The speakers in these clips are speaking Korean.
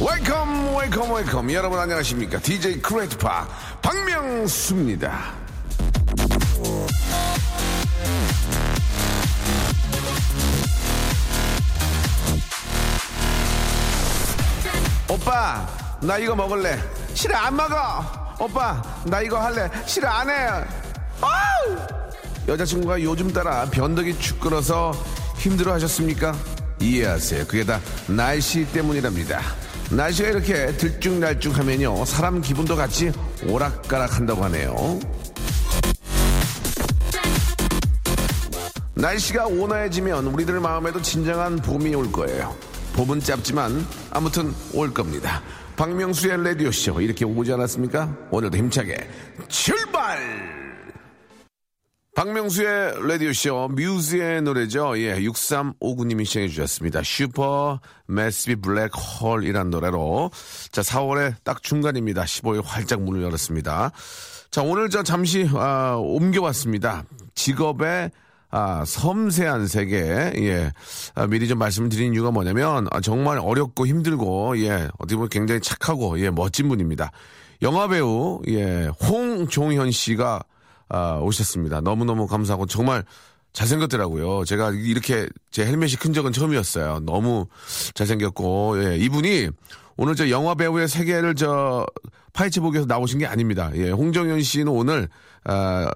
Wake up wake up wake up 여러분 안녕하십니까? DJ Great Park 박명수입니다. 오빠 나 이거 먹을래. 싫어 안 먹어. 오빠 나 이거 할래. 싫어 안 해. 아우! 여자친구가 요즘 따라 변덕이 죽 끓어서 힘들어 하셨습니까? 이해하세요. 그게 다 날씨 때문이랍니다. 날씨가 이렇게 들쭉날쭉 하면요 사람 기분도 같이 오락가락 한다고 하네요. 날씨가 온화해지면 우리들 마음에도 진정한 봄이 올 거예요. 봄은 짧지만 아무튼 올 겁니다. 박명수의 라디오쇼 이렇게 오지 않았습니까? 오늘도 힘차게 출발! 박명수의 라디오쇼 뮤즈의 노래죠. 예, 6359님이 신청해 주셨습니다. Supermassive Black Hole이란 노래로 자 4월에 딱 중간입니다. 15일 활짝 문을 열었습니다. 자 오늘 저 잠시 아, 옮겨왔습니다. 직업의 아, 섬세한 세계, 예. 아, 미리 좀 말씀을 드린 이유가 뭐냐면, 아, 정말 어렵고 힘들고, 예. 어떻게 보면 굉장히 착하고, 예, 멋진 분입니다. 영화배우, 예, 홍종현 씨가, 아, 오셨습니다. 너무너무 감사하고, 정말 잘생겼더라고요. 제가 이렇게 제 헬멧이 큰 적은 처음이었어요. 너무 잘생겼고, 예. 이분이 오늘 저 영화배우의 세계를 저 파헤쳐보기 위해서 나오신 게 아닙니다. 예. 홍정현 씨는 오늘, 아,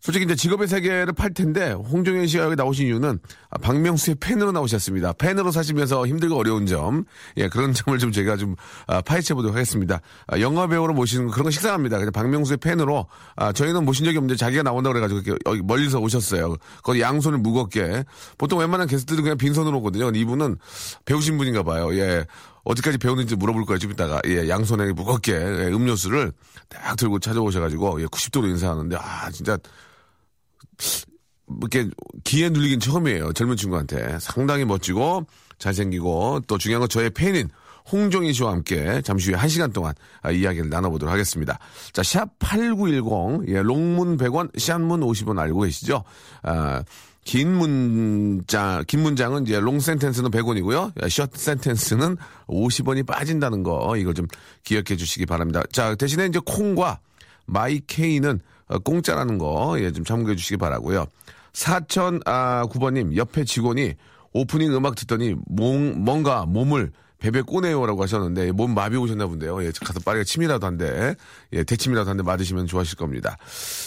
솔직히 이제 직업의 세계를 팔 텐데 홍종현 씨가 여기 나오신 이유는 아, 박명수의 팬으로 나오셨습니다. 팬으로 사시면서 힘들고 어려운 점, 예 그런 점을 좀 제가 좀 아, 파헤쳐 보도록 하겠습니다. 아, 영화 배우로 모시는 거 그런 거 식상합니다. 그냥 박명수의 팬으로 아, 저희는 모신 적이 없는데 자기가 나온다 고 그래가지고 여기 멀리서 오셨어요. 거기 양손을 무겁게 보통 웬만한 게스트들은 그냥 빈손으로 오거든요. 이분은 배우신 분인가 봐요. 예. 어디까지 배우는지 물어볼 거예요, 좀 이따가. 예, 양손에 무겁게 예, 음료수를 딱 들고 찾아오셔가지고, 예, 90도로 인사하는데, 아, 진짜 이렇게 기에 눌리긴 처음이에요. 젊은 친구한테. 상당히 멋지고 잘생기고 또 중요한 건 저의 팬인 홍종현 씨와 함께 잠시 후에 한 시간 동안 아, 이야기를 나눠보도록 하겠습니다. 자, 샵 8910, 예, long문 100원, short문 50원 알고 계시죠? 아, 긴 문장, 긴 문장은 이제 long sentence는 100원이고요. short sentence는 50원이 빠진다는 거, 이거 좀 기억해 주시기 바랍니다. 자, 대신에 이제 콩과 마이케이는 어, 공짜라는 거, 예, 좀 참고해 주시기 바라고요 4000, 아, 9번님, 옆에 직원이 오프닝 음악 듣더니 몸, 뭔가 몸을 베베 꼬네요라고 하셨는데 몸 마비 오셨나 본데요. 예, 가서 빠르게 침이라도 한대, 예, 대침이라도 한대 맞으시면 좋아하실 겁니다.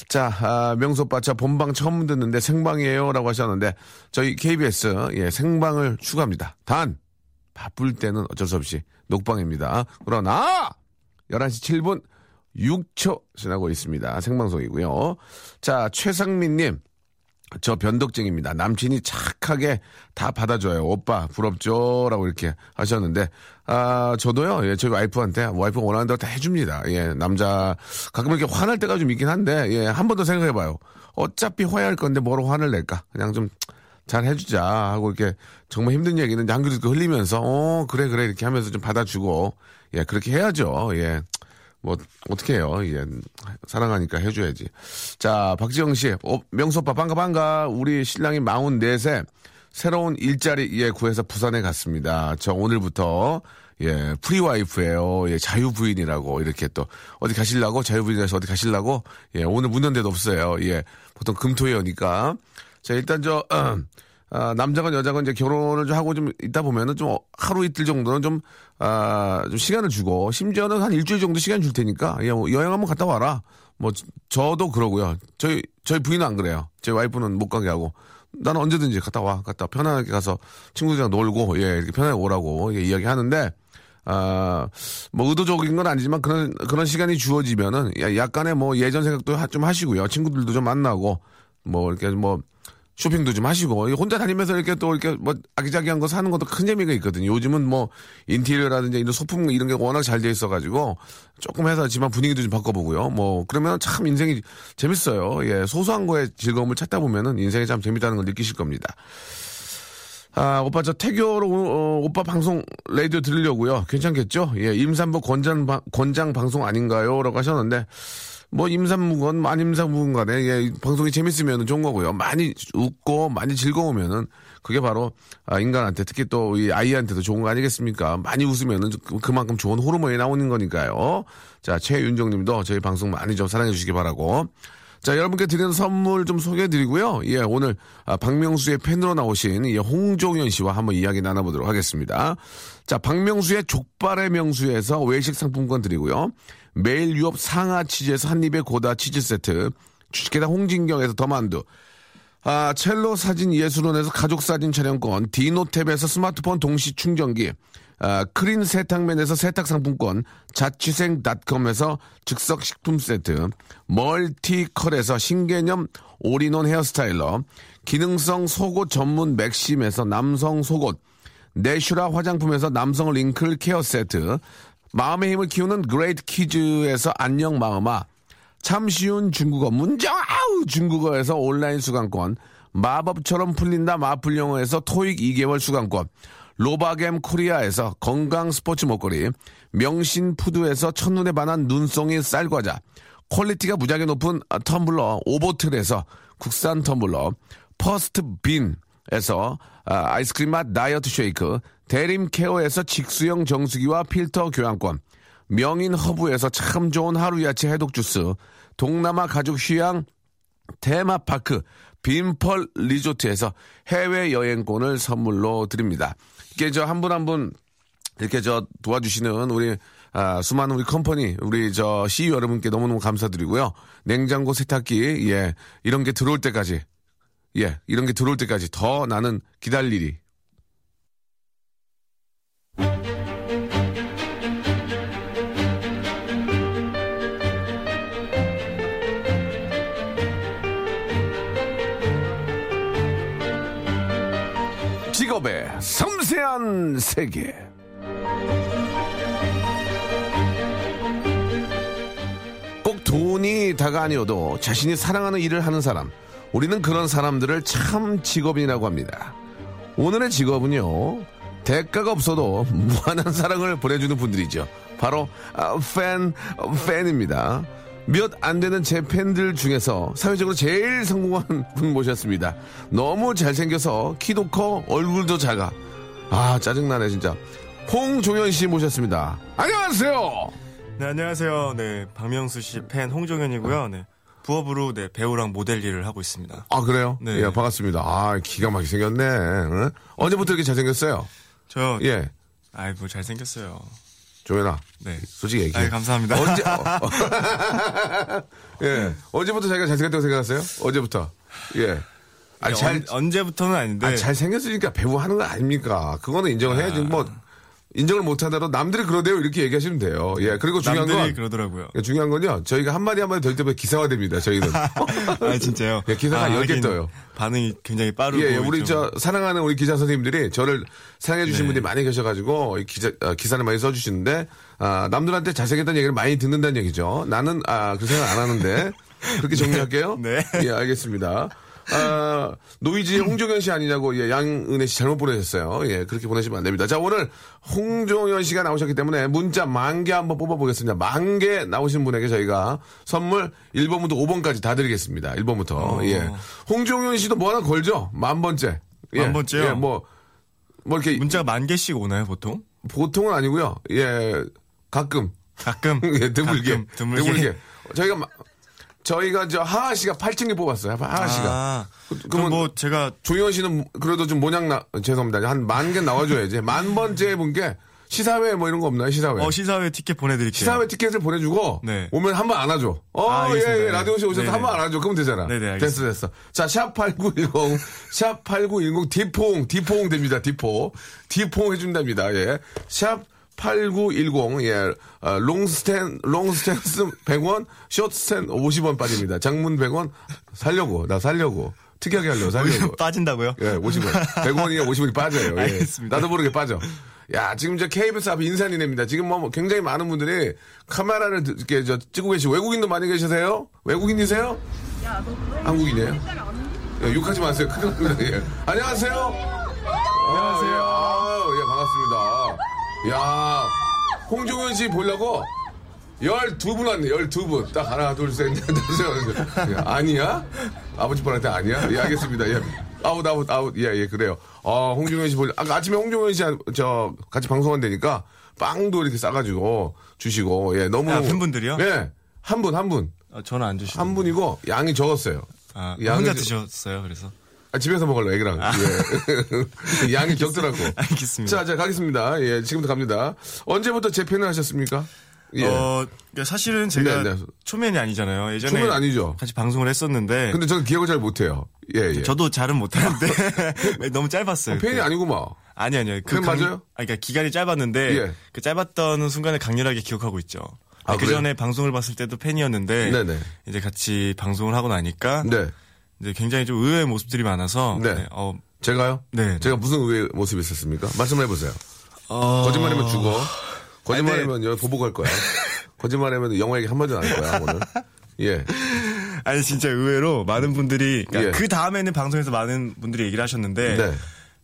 자, 아, 명소빠차 본방 처음 듣는데 생방이에요라고 하셨는데 저희 KBS 예, 생방을 추가합니다. 단 바쁠 때는 어쩔 수 없이 녹방입니다. 그러나 11시 7분 6초 지나고 있습니다. 생방송이고요. 자, 최상민 님. 저 변덕쟁입니다. 남친이 착하게 다 받아줘요. 오빠 부럽죠? 라고 이렇게 하셨는데 아 저도요. 예, 저희 와이프한테 와이프가 원하는 대로 다 해줍니다. 예, 남자 가끔 이렇게 화날 때가 좀 있긴 한데 예, 한 번 더 생각해봐요. 어차피 화해할 건데 뭐로 화를 낼까? 그냥 좀 잘 해주자 하고 이렇게 정말 힘든 얘기는 한 그릇 흘리면서 어 그래 그래 이렇게 하면서 좀 받아주고 예 그렇게 해야죠. 예. 뭐 어떻게 해요? 예, 사랑하니까 해줘야지. 자, 박지영 씨, 어, 명수 오빠 반가 반가. 우리 신랑이 44세 새로운 일자리에 구해서 부산에 갔습니다. 저 오늘부터 예, 프리와이프예요. 예, 자유 부인이라고 이렇게 또 어디 가실라고 자유 부인에서 어디 가실라고 예, 오늘 문연 데도 없어요. 예, 보통 금토일이니까 자 일단 저 어, 아, 남자건 여자건 이제 결혼을 좀 하고 좀 있다 보면은 좀 하루 이틀 정도는 좀, 아, 좀 시간을 주고, 심지어는 한 일주일 정도 시간 줄 테니까, 야, 뭐 여행 한번 갔다 와라. 뭐, 저도 그러고요. 저희, 저희 부인은 안 그래요. 제 와이프는 못 가게 하고. 나는 언제든지 갔다 와. 갔다 편안하게 가서 친구들이랑 놀고, 예, 이렇게 편하게 오라고 예, 이야기 하는데, 아, 뭐 의도적인 건 아니지만 그런, 그런 시간이 주어지면은 약간의 뭐 예전 생각도 좀 하시고요. 친구들도 좀 만나고, 뭐 이렇게 뭐 쇼핑도 좀 하시고 혼자 다니면서 이렇게 또 이렇게 뭐 아기자기한 거 사는 것도 큰 재미가 있거든요. 요즘은 뭐 인테리어라든지 이런 소품 이런 게 워낙 잘 돼 있어가지고 조금 해서 집안 분위기도 좀 바꿔보고요. 뭐 그러면 참 인생이 재밌어요. 예, 소소한 거에 즐거움을 찾다 보면은 인생이 참 재밌다는 걸 느끼실 겁니다. 아, 오빠 저 태교로 어, 오빠 방송 라디오 들으려고요. 괜찮겠죠? 예, 임산부 권장 방- 권장 방송 아닌가요?라고 하셨는데 뭐 임산부건 만 임산부건 간에 예, 이 방송이 재밌으면 좋은 거고요. 많이 웃고 많이 즐거우면은 그게 바로 아, 인간한테 특히 또 이 아이한테도 좋은 거 아니겠습니까? 많이 웃으면은 그- 그만큼 좋은 호르몬이 나오는 거니까요. 자, 최윤정님도 저희 방송 많이 좀 사랑해 주시기 바라고. 자, 여러분께 드리는 선물 좀 소개해 드리고요. 예, 오늘 아, 박명수의 팬으로 나오신 예, 홍종현 씨와 한번 이야기 나눠보도록 하겠습니다. 자, 박명수의 족발의 명수에서 외식 상품권 드리고요. 매일 유업 상하 치즈에서 한입의 고다 치즈 세트, 주식회사 홍진경에서 더만두, 아, 첼로 사진 예술원에서 가족 사진 촬영권, 디노탭에서 스마트폰 동시 충전기, 아, 크린 세탁맨에서 세탁 상품권, 자취생닷컴에서 즉석 식품 세트, 멀티컬에서 신개념 올인원 헤어스타일러, 기능성 속옷 전문 맥심에서 남성 속옷, 내슈라 화장품에서 남성 wrinkle care 세트, 마음의 힘을 키우는 그레이트 키즈에서 안녕 마음아, 참 쉬운 중국어 문정아 중국어에서 온라인 수강권 마법처럼 풀린다 마풀 영어에서 토익 2개월 수강권 로바겜 코리아에서 건강 스포츠 먹거리 명신 푸드에서 첫눈에 반한 눈송이 쌀과자 퀄리티가 무지하게 높은 텀블러 오보틀에서 국산 텀블러 퍼스트 빈에서 아, 아이스크림 맛 다이어트 쉐이크 대림 케어에서 직수형 정수기와 필터 교환권 명인 허브에서 참 좋은 하루 야채 해독 주스, 동남아 가족 휴양 테마파크 빈펄 리조트에서 해외 여행권을 선물로 드립니다. 이게 저 한 분 한 분 이렇게 저 도와주시는 우리 아, 수많은 우리 컴퍼니 우리 저 CEO 여러분께 너무너무 감사드리고요. 냉장고 세탁기 예 이런 게 들어올 때까지 예 이런 게 들어올 때까지 더 나는 기다릴 일이 직업의 섬세한 세계. 꼭 돈이 다가 아니어도 자신이 사랑하는 일을 하는 사람. 우리는 그런 사람들을 참 직업인이라고 합니다. 오늘의 직업은요. 대가가 없어도 무한한 사랑을 보내주는 분들이죠. 바로 아, 팬, 어, 팬입니다. 몇 안 되는 제 팬들 중에서 사회적으로 제일 성공한 분 모셨습니다. 너무 잘생겨서 키도 커 얼굴도 작아. 아 짜증나네 진짜. 홍종현 씨 모셨습니다. 안녕하세요. 네, 안녕하세요. 네, 박명수 씨 팬 홍종현이고요. 네. 부업으로 네, 배우랑 모델 일을 하고 있습니다. 아 그래요? 네. 예 반갑습니다. 아 기가 막히게 생겼네. 응? 언제부터 이렇게 잘생겼어요? 저예 아이 뭐 잘생겼어요. 조현아. 네. 솔직히 얘기해. 아이 감사합니다. 언제? 어, 어. 예 언제부터 자기가 잘생겼다고 생각하세요? 언제부터? 예. 아니 잘 언, 언제부터는 아닌데 아, 잘생겼으니까 배우 하는 거 아닙니까? 그거는 인정을 해야지. 뭐, 인정을 못 하더라도 남들이 그러대요. 이렇게 얘기하시면 돼요. 예. 그리고 중요한 남들이 건. 그러더라고요. 예, 중요한 건요. 저희가 한 마디 한 마디 될 때마다 기사화 됩니다. 저희는. 아 진짜요? 예, 기사가 아, 10개 하긴 떠요. 반응이 굉장히 빠르고 예, 예, 우리 좀- 저 사랑하는 우리 기자 선생님들이 저를 사랑해 주신 네. 분들이 많이 계셔가지고 이 기자 어, 기사를 많이 써주시는데 아, 남들한테 잘생겼다는 얘기를 많이 듣는다는 얘기죠. 나는 아, 그 생각 안 하는데 그렇게 정리할게요. 네. 예, 알겠습니다. 아, 노이즈 홍종현 씨 아니냐고 예, 양은혜 씨 잘못 보내셨어요. 예, 그렇게 보내시면 안 됩니다. 자, 오늘 홍종현 씨가 나오셨기 때문에 문자 만 개 한번 뽑아보겠습니다. 만 개 나오신 분에게 저희가 선물 1번부터 5번까지 다 드리겠습니다. 1번부터. 어. 예. 홍종현 씨도 뭐 하나 걸죠? 만 번째. 예. 만 번째요? 예, 뭐, 뭐 이렇게 문자가 만 개씩 오나요 보통? 보통은 아니고요. 예, 가끔. 가끔 예, 드물게. 가끔, 드물게. 드물게. 저희가 마- 저희가 저 하하 씨가 8층에 뽑았어요. 하하 씨가. 아, 그러면 그럼 뭐 제가 조희원 씨는 그래도 좀 모양 나 죄송합니다. 한 만 개 나와줘야지. 만 번째 분께 시사회 뭐 이런 거 없나요? 시사회. 어 시사회 티켓 보내드릴게요. 시사회 티켓을 보내주고 네. 오면 한번 안아줘. 어, 아, 예. 예, 네. 라디오 쇼 오셔서 네네. 한번 안아줘. 그러면 되잖아. 네네, 됐어, 됐어. 자, 샵 8910, 샵 8910, 디포옹, 디포옹 됩니다, 디포. 디포옹 해준답니다, 예. 샵 8910, 예, 어, long senten, long sentence 100원, short senten 50원 빠집니다. 장문 100원, 살려고, 나 살려고. 특이하게 하려고, 살려고. 빠진다고요? 예, 50원. 100원이냐 50원이 빠져요. 예. 알겠습니다. 나도 모르게 빠져. 야, 지금 저 KBS 앞에 인산인해입니다. 지금 뭐 굉장히 많은 분들이 카메라를 이렇게 저 찍고 계시고 외국인도 많이 계시세요? 외국인이세요? 한국인이에요? 예, 욕하지 마세요. 큰일 납니다. 예. 안녕하세요. 안녕하세요. 아. 야, 홍종현 씨 보려고 12분 왔네, 12분. 딱 하나, 둘, 셋, 넷, 다섯, 여섯. 예, 아니야? 아버지 뻘한테 아니야? 예, 알겠습니다. 예. 아웃, 아웃, 아웃. 예, 예, 그래요. 어, 홍종현 씨 보려, 아까 아침에 홍종현 씨, 저, 같이 방송한다니까 빵도 이렇게 싸가지고 주시고, 예, 너무. 아, 팬분들이요? 예. 한 분, 한 분. 어, 저는 안 주시고. 한 분이고, 양이 적었어요. 아, 양이 혼자 저- 드셨어요, 그래서. 아, 집에서 먹을래, 애기랑. 예. 양이 적더라고. 알겠습니다. 자, 자, 가겠습니다. 예, 지금부터 갑니다. 언제부터 재팬을 하셨습니까? 예. 어, 그러니까 사실은 제가 네, 네. 초면이 아니잖아요. 예전에 초면 아니죠. 같이 방송을 했었는데 근데 저는 기억을 잘 못해요. 예, 예. 저도 잘은 못하는데 너무 짧았어요. 팬이 그때. 아니구만. 아니 아니요. 그팬 맞아요? 아니, 그러니까 기간이 짧았는데 예. 그 짧았던 순간을 강렬하게 기억하고 있죠. 아, 그? 전에 방송을 봤을 때도 팬이었는데 네네. 이제 같이 방송을 하고 나니까 네. 이제 굉장히 좀 의외의 모습들이 많아서 네. 어, 제가요? 네. 제가 무슨 의외의 모습이 있었습니까? 말씀해 보세요. 어, 거짓말하면 죽어. 아니, 거짓말하면 보복할 거야. 거짓말하면 영화 얘기 한마디도 안 할 거야, 오늘. 예. 아니 진짜 의외로 많은 분들이 그러니까 예. 그 다음에는 방송에서 많은 분들이 얘기를 하셨는데 네.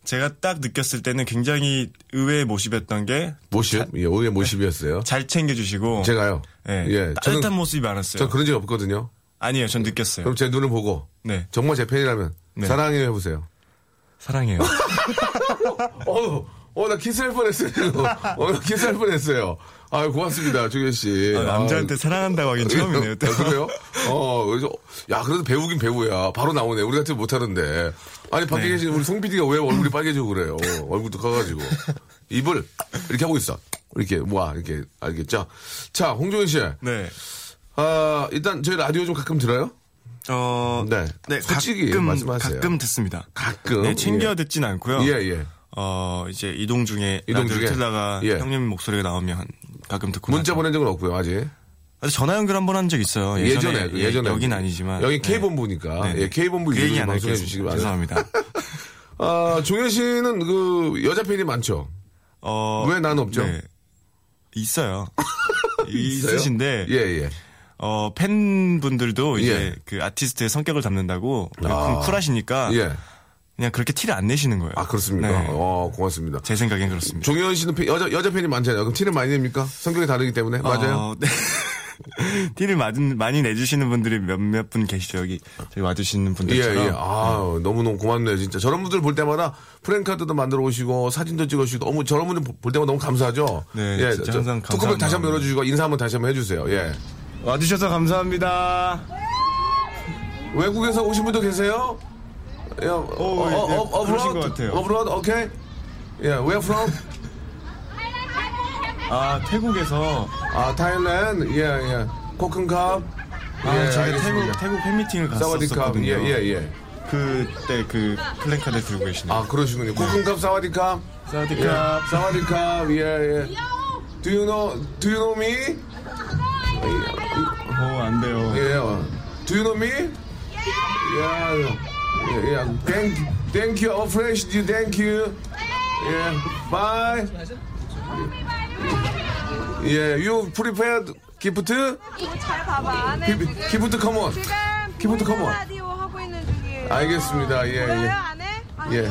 제가 딱 느꼈을 때는 굉장히 의외의 모습이었던 게 모십? 예, 오해 모십이었어요. 잘 챙겨주시고 제가요? 예, 예. 따뜻한 저는, 모습이 많았어요. 전 그런 적 없거든요. 아니에요, 전 느꼈어요. 그럼 제 눈을 보고 네, 정말 제 팬이라면 네. 사랑해요 해보세요. 사랑해요. 어, 어, 나 키스할 뻔했어요. 어, 나 키스할 뻔했어요. 아, 고맙습니다, 조현 씨. 아, 남자한테 사랑한다고 하긴 처음이네요. 또. 아, 그래요? 어, 그래서, 야, 그래도 배우긴 배우야. 바로 나오네. 우리 같으면 못하는데. 아니, 밖에 네. 계신 우리 송 PD가 왜 얼굴이 빨개지고 그래요? 얼굴도 커가지고. 입을 이렇게 하고 있어. 이렇게, 모아, 이렇게, 알겠죠? 자, 홍종현 씨. 네. 아, 일단 저희 라디오 좀 가끔 들어요? 어, 네. 솔직히 가끔, 말씀하세요. 가끔 듣습니다. 가끔. 네, 챙겨 예. 듣진 않고요. 예, 예. 어, 이제 이동 중에 이동 중에? 틀다가 예. 형님 목소리가 나오면 가끔 듣고 문자 나죠. 보낸 적은 없고요, 아직. 아, 전화 연결 한 번 한 적 있어요. 예전에, 예전에, 예전에. 예, 여긴 아니지만 여기 네. K본부니까. 네, 네. 예, K본부 안 방송해. 주시기 바랍니다. 죄송합니다. 아, 종현 씨는 그 여자 팬이 많죠? 어, 왜 난 없죠? 네. 있어요? 있으신데 예, 예. 어, 팬분들도 이제 예. 그 아티스트의 성격을 담는다고 아. 좀 쿨하시니까 예. 그냥 그렇게 티를 안 내시는 거예요. 아, 그렇습니까? 네. 어, 고맙습니다. 제 생각엔 그렇습니다. 종현 씨는 팬- 여자, 여자 팬이 많잖아요. 그럼 티를 많이 냅니까? 성격이 다르기 때문에. 맞아요? 어, 네. 티를 많이, 많이 내주시는 분들이 몇몇 분 계시죠. 여기 저기 와주시는 예, 분들처럼. 예. 아, 너무 너무 고맙네요, 진짜. 저런 분들 볼 때마다 프랭카드도 만들어 오시고, 사진도 찍어 주시고, 너무, 저런 분들 볼 때마다 너무 감사하죠? 네, 예. 진짜 저- 항상 뚜껑을 감사한 다시 한번. 열어주시고, 인사 한번 다시 한번 해주세요. 예. 와주셔서 감사합니다. 외국에서 오신 분도 계세요? 예, 어, 네, 그러신 것 같아요. 어브로드, 오케이? 예, where from? 아, 태국에서. 아, 타일랜드, 예, 예. 코큰캅. 아, 예, 제가 알겠습니다. 태국, 태국 팬미팅을 갔었거든요. 예, 예, 예. 그때 그 플랜카드 들고 계시네요. 아, 그러시군요. 코큰캅, 사와디캅. 사와디캅. 예, 사와디캅, 예, 예. Do you know, do you know me? 어, 안 돼요. 예, 어. do you know me? 예, 예, 예. Thank, thank you, oh, fresh, you, thank you. 예, bye. 예, you prepared gift? 잘 봐봐. 안에 기- 지금 gift come on. 지금 gift 보이는 come on. 라디오 하고 있는 중이에요. 알겠습니다. 예, 보여요 예. 안에? 예.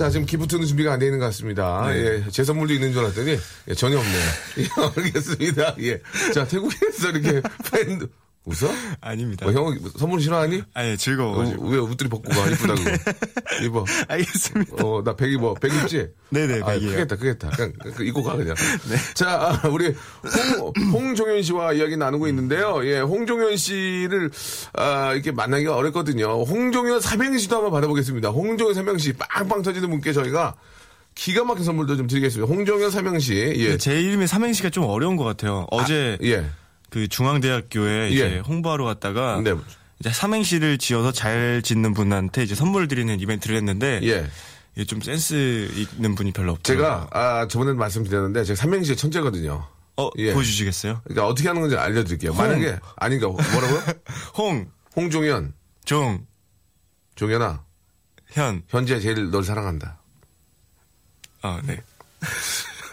자, 지금 gift는 준비가 안 되어 있는 것 같습니다. 예. 제 선물도 있는 줄 알았더니, 예, 전혀 없네요. 예, 알겠습니다. 예. 자, 태국에서 이렇게 팬, 웃어? 아닙니다. 뭐, 형, 선물 싫어하니? 아니, 어, 즐거워가지고. 왜 옷들이 벗고 가? 이쁘다고. 입어. 알겠습니다. 어, 나백 입어. 백 입지? 네네, 아, 백이에요. 크겠다, 크겠다. 그냥, 그 입고 가, 그냥. 자, 아, 우리 홍, 홍종현 씨와 이야기 나누고 있는데요. 예, 홍종현 씨를, 아, 이렇게 만나기가 어렵거든요. 홍종현 삼행시도 한번 받아보겠습니다. 홍종현 삼행시 빵빵 터지는 분께 저희가 기가 막힌 선물도 좀 드리겠습니다. 홍종현 삼행시. 예. 제 이름의 삼행시가 좀 어려운 것 같아요. 어제 예. 그 중앙대학교에 이제 예. 홍보하러 갔다가 네. 이제 삼행시를 지어서 잘 짓는 분한테 이제 선물을 드리는 이벤트를 했는데 예. 이게 좀 센스 있는 분이 별로 없더라고요. 제가, 아, 저번에도 말씀드렸는데, 제가 삼행시의 천재거든요. 어 예. 보여주시겠어요? 그러니까 어떻게 하는 건지 알려드릴게요. 만약에, 아닌가, 뭐라고요? 홍, 홍종현, 종, 종현아, 현. 현재 제일 널 사랑한다. 아 네.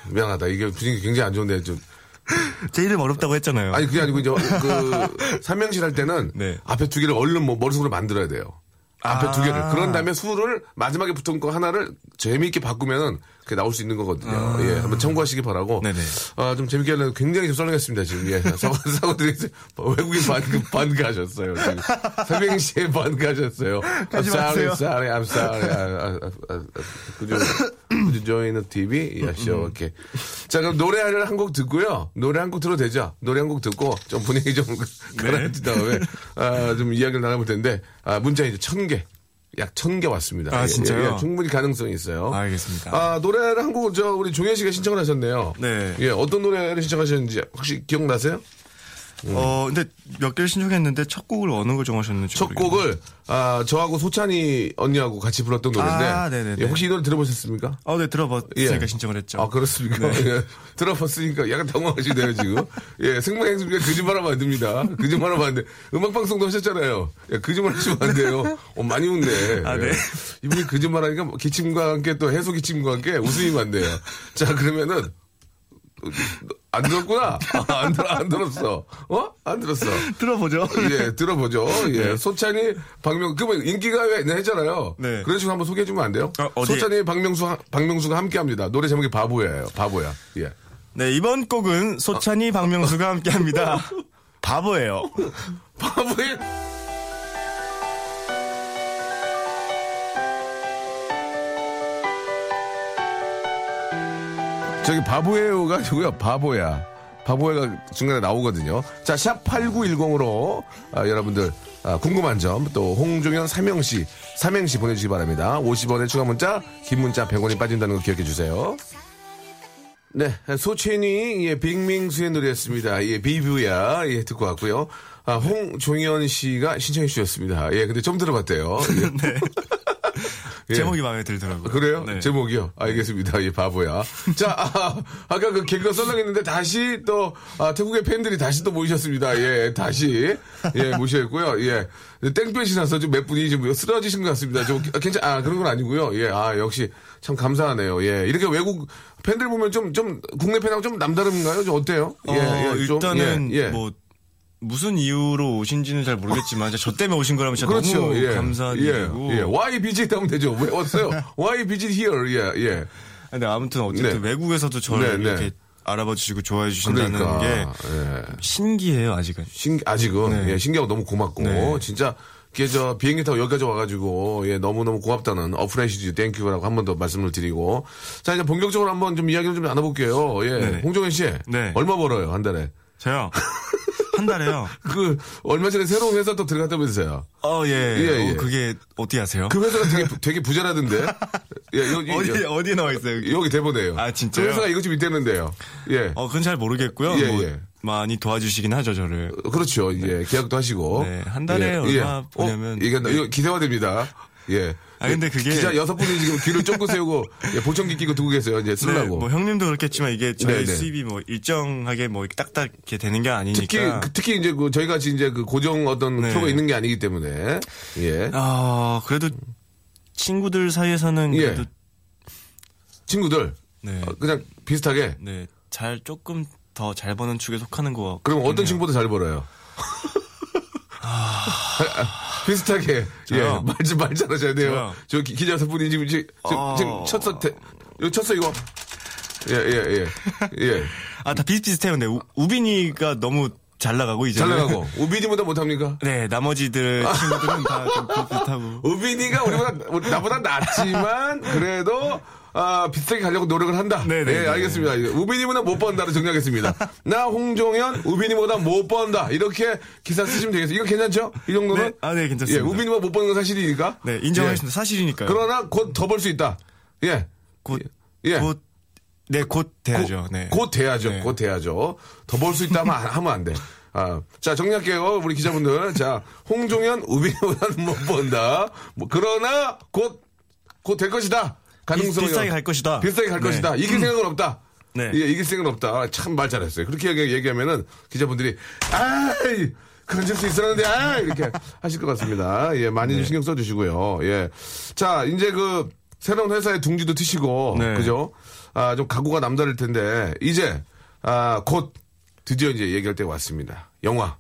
미안하다. 이게 분위기 굉장히 안 좋은데, 좀. 제 이름 어렵다고 했잖아요. 아니, 그게 아니고, 이제, 그, 삼명실 할 때는, 네. 앞에 두 개를 얼른 뭐 머릿속으로 만들어야 돼요. 앞에 아. 두 개를. 그런 다음에 수를 마지막에 붙은 거 하나를 재미있게 바꾸면은 그게 나올 수 있는 거거든요. 예, 한번 참고하시기 바라고. 네네. 아, 좀 재밌게 하려고 굉장히 좀 썰렁했습니다, 지금. 예, 사고, 사고들이 외국인 반그, 반가하셨어요. 지금. 삼행시에 반가하셨어요. I'm sorry, sorry, I'm sorry. 아, 아, 아, 아, you join the TV? 예, sure, 오케이. 자, 그럼 노래를 한 곡 듣고요. 노래 한 곡 들어도 되죠? 노래 한 곡 듣고 좀 분위기 좀 가라앉힌 다음에 아, 좀 이야기를 나눠볼 텐데 아, 문자 이제 천 개. 약 천 개 왔습니다. 아, 예, 진짜요? 예, 예, 충분히 가능성이 있어요. 알겠습니다. 아, 노래를 한 곡, 저, 우리 종현 씨가 신청을 하셨네요. 네. 예, 어떤 노래를 신청하셨는지 혹시 기억나세요? 어, 근데 몇 개를 신청했는데 첫 곡을 어느 걸 정하셨는지. 첫 모르겠네요. 곡을, 아, 저하고 소찬이 언니하고 같이 불렀던 노래인데. 아, 네네네. 예, 혹시 이 노래 들어보셨습니까? 어, 네, 들어봤으니까 예. 신청을 했죠. 아, 그렇습니까? 네. 예. 들어봤으니까 약간 당황하시네요, 지금. 예, 생방송에 거짓말하면 안 됩니다. 거짓말하면 안 돼. 음악방송도 하셨잖아요. 예, 거짓말 하시면 안 돼요. 어, 많이 웃네. 아, 네. 예. 이분이 거짓말 하니까 뭐 기침과 함께 또 해소 기침과 함께 웃음이면 안 돼요. 자, 그러면은, 안 들었구나? 아, 안, 들, 안 들었어. 어? 안 들었어. 들어보죠. 예, 들어보죠. 예. 소찬이, 박명, 그러면 인기가요 했잖아요. 네. 그런 식으로 한번 소개해주면 안 돼요? 어, 소찬이, 박명수, 박명수가 함께 합니다. 노래 제목이 바보야예요. 바보야. 예. 네, 이번 곡은 소찬이, 박명수가 함께 합니다. 바보예요. 바보야. 저기 바보예요가 아니고요. 바보야. 바보야가 중간에 나오거든요. 자, 샵 8910으로 여러분들 아, 궁금한 점 또 홍종현 삼행시 삼행시 보내주시기 바랍니다. 50원의 추가 문자 긴 문자 100원이 빠진다는 거 기억해 주세요. 네, 소채니, 예, 빅밍수의 노래였습니다. 예, 비뷰야, 예, 듣고 왔고요. 아, 홍종현 씨가 신청해 주셨습니다. 예, 근데 좀 들어봤대요. 예. 예. 제목이 마음에 들더라고요. 그래요? 네. 제목이요? 알겠습니다. 예, 바보야. 자, 아, 아까 그 개그가 썰렁했는데 다시 또, 아, 태국의 팬들이 다시 또 모이셨습니다. 예, 다시. 예, 모셨고요. 예. 땡볕이 나서 좀 몇 분이 좀 쓰러지신 것 같습니다. 좀, 아, 괜찮, 아, 그런 건 아니고요. 예, 아, 역시 참 감사하네요. 예. 이렇게 외국 팬들 보면 좀, 좀, 국내 팬하고 좀 남다른가요? 좀 어때요? 어, 좀, 일단은 예, 예. 뭐 무슨 이유로 오신지는 잘 모르겠지만 저 때문에 오신 거라면 진짜 그렇죠. 너무 예. 감사드리고. 예, 예. Why visit 하면 되죠. 왜 왔어요? Why visit here? 예, 예. 근데 아무튼 어쨌든 네. 외국에서도 저를 네, 네. 이렇게 알아봐 주시고 좋아해 주신다는 그러니까. 게 예. 신기해요 아직은. 신, 아직은, 네. 예, 신기하고 너무 고맙고, 네. 진짜, 그게 저, 비행기 타고 여기까지 와가지고, 예, 너무너무 고맙다는 appreciate thank you라고 한 번 더 말씀을 드리고. 자, 이제 본격적으로 한번 좀 이야기를 좀 나눠볼게요. 예. 네. 홍종현 씨. 네. 얼마 벌어요, 한 달에? 저요 한 달에요. 그, 얼마 전에 새로운 회사 또 들어갔다면서요. 어 예. 예, 예. 어, 그게 어떻게 아세요? 그 회사가 되게, 되게 부자라던데. 예, 여기, 어디 여기, 어디에 나와 있어요? 여기? 여기 대본에요. 아, 진짜요? 그 회사가 이것 좀 있다는데요. 예. 어 그건 잘 모르겠고요. 예, 뭐 예. 많이 도와주시긴 하죠 저를. 그렇죠. 예, 계약도 하시고. 네, 한 달에 얼마 보냐면- 어, 이게, 이거 기대화됩니다. 예. 아, 근데 그게- 기자 여섯 분이 지금 귀를 쫑긋 세우고, 예, 보청기 끼고 두고 계세요. 이제 네, 쓰려고. 뭐 형님도 그렇겠지만 이게 저희 네, 네. 수입이 뭐 일정하게 뭐 딱딱 이렇게 되는 게 아니니까. 특히, 그- 특히 이제 그 저희 같이 이제 그 고정 어떤 네. 프로가 있는 게 아니기 때문에. 예. 아 그래도 친구들 사이에서는 예. 그래도 친구들. 네, 어, 그냥 비슷하게. 네, 잘 조금 더 잘 버는 축에 속하는 거. 그럼 어떤. 친구보다 잘 벌어요? 비슷하게. 예. 저요? 말, 좀- 말 잘하셔야 돼요. 저 기- 기자 분이 지금, 지금, 어. 지금 쳤어. 대- 이거 쳤어, 이거. 예, 예, 예. 예. 아, 다 비슷비슷해요. 근데 우, 우빈이가 너무 잘 나가고 이제 잘 나가고. 우빈이보다 못합니까? 네, 나머지들 친구들은 다 좀 비슷하고. 우빈이가 우리보다, 우리- 나보다 낫지만, 그래도, 아, 비슷하게 가려고 노력을 한다. 네네. 예, 알겠습니다. 우빈이보다 못 번다로 정리하겠습니다. 나 홍종현, 우빈이보다 못 번다. 이렇게 기사 쓰시면 되겠어요. 이거 괜찮죠? 이 정도는? 네, 아, 네, 예, 괜찮습니다. 우빈이보다 못 버는 건 사실이니까. 네, 인정하겠습니다. 사실이니까요. 그러나 곧 더 벌 수 있다. 예. 곧, 예. 곧, 네, 곧 돼야죠. 곧, 네. 곧 돼야죠. 네. 곧 돼야죠. 더 벌 수 있다 하면, 안- 하면 안 돼. 아, 자, 정리할게요. 우리 기자분들. 자, 홍종현, 우빈보다는 못 본다. 뭐, 그러나, 곧, 곧 될 것이다. 가능성이. 비슷하게 갈 것이다. 비슷하게 갈 네. 것이다. 이길 생각은 없다. 네. 예, 이길 생각은 없다. 참 말 잘했어요. 그렇게 얘기- 얘기 하면은 기자분들이, 아이, 그런 수 있었는데, 아 이렇게 하실 것 같습니다. 예, 많이 네. 좀 신경 써주시고요. 예. 자, 이제 그, 새로운 회사의 둥지도 트시고, 네. 그죠? 아, 좀 각오가 남다를 텐데, 이제, 아, 곧 드디어 이제 얘기할 때가 왔습니다. 영화.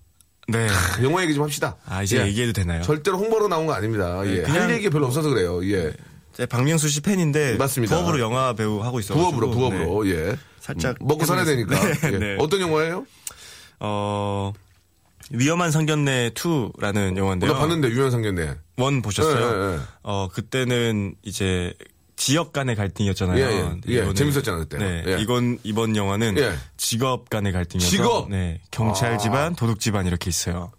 네. 영화 얘기 좀 합시다. 아, 이제 예. 얘기해도 되나요? 절대로 홍보로 나온 거 아닙니다. 예. 그냥- 할 얘기 별로 없어서 그래요. 예. 제 박명수 씨 팬인데 맞습니다. 부업으로 영화 배우 하고 있어요. 부업으로, 부업으로, 예. 살짝 먹고 살아야 되니까. 네, 예. 네. 어떤 영화예요? 어 위험한 상견례 2라는 영화인데요. 나 봤는데, 유연 상견례. 원 보셨어요? 예, 예, 예. 어 그때는 이제 지역 간의 갈등이었잖아요. 예, 예. 예, 재밌었잖아요, 그때. 네, 예. 이건 이번 영화는 예. 직업 간의 갈등이어서 직업? 네, 경찰 아. 집안, 도둑 집안 이렇게 있어요.